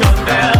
come down.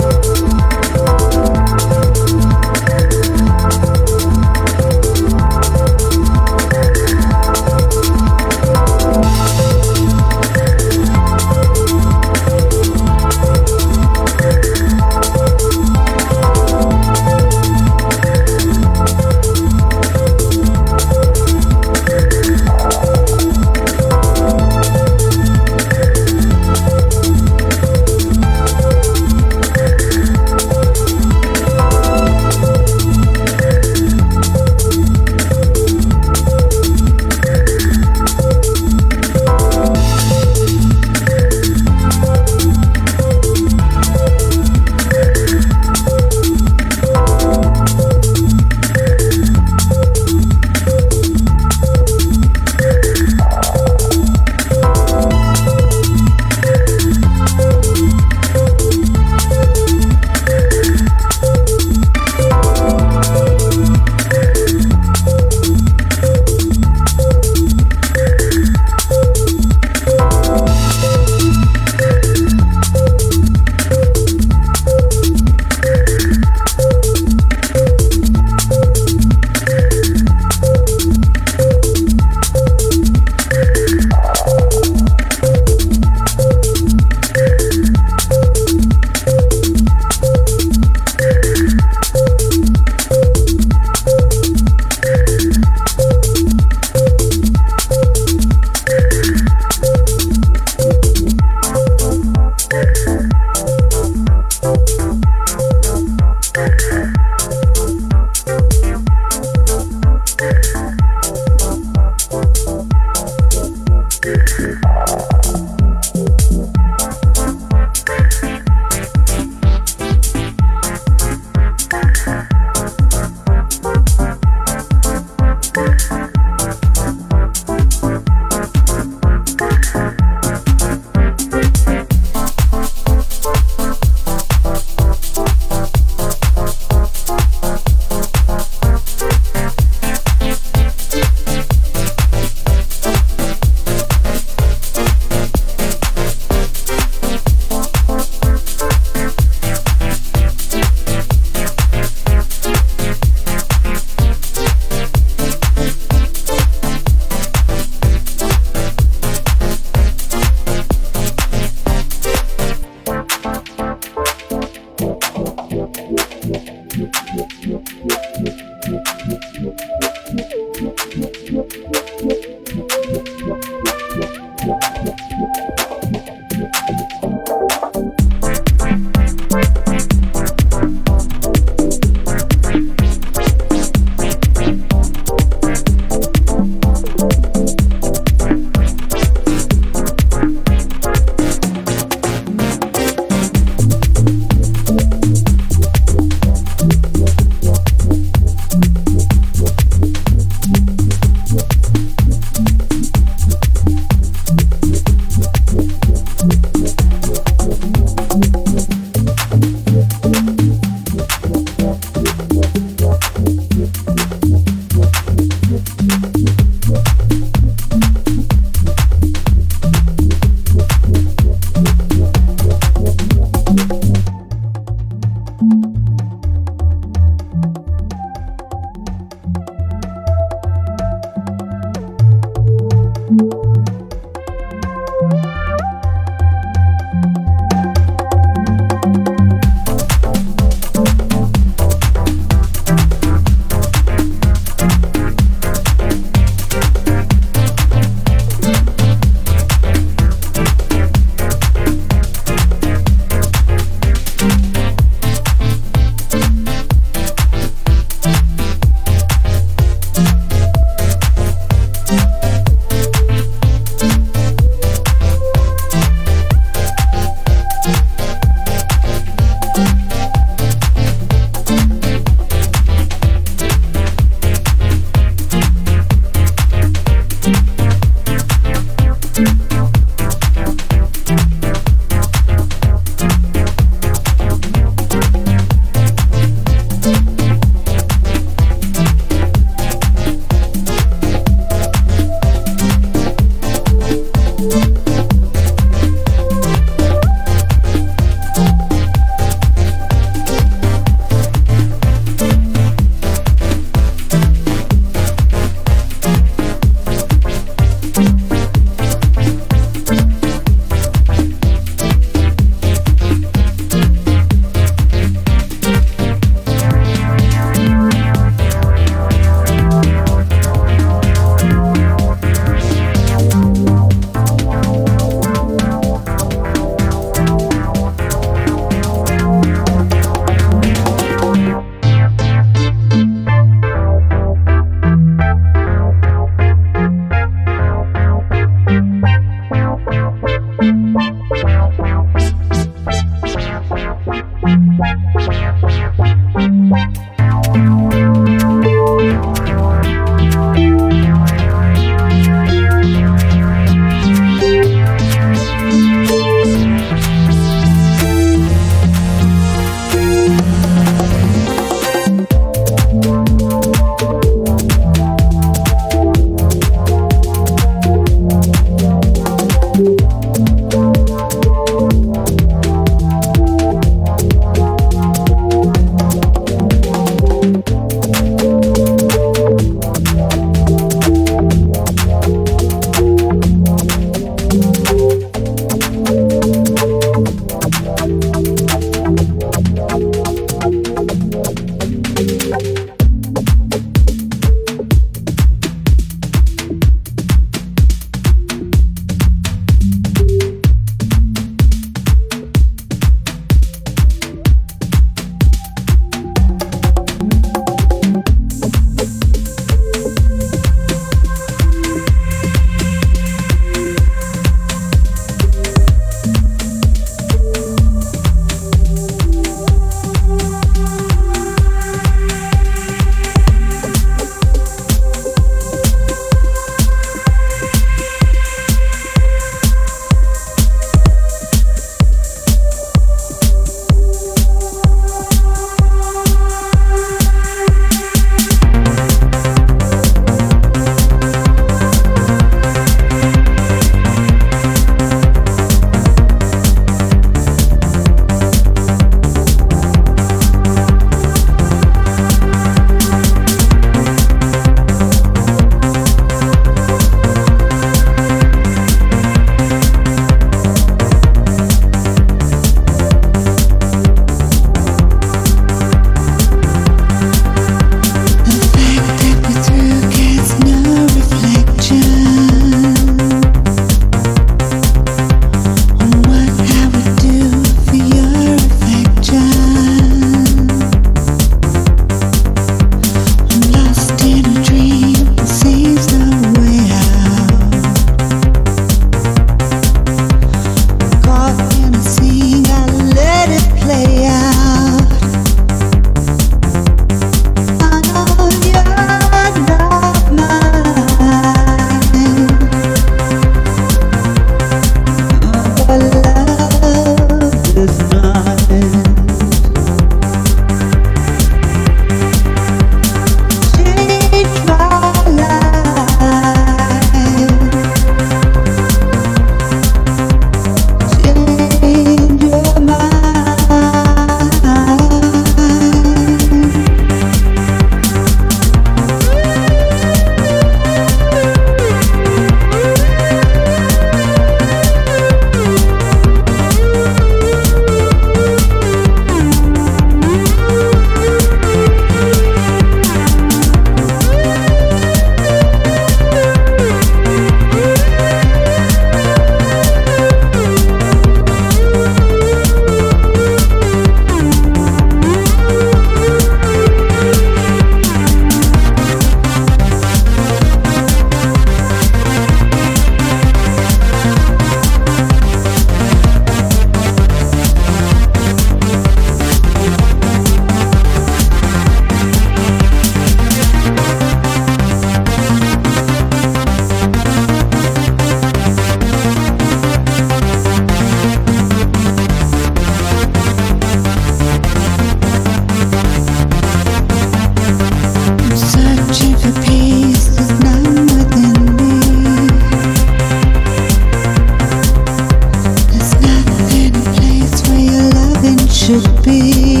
Should be.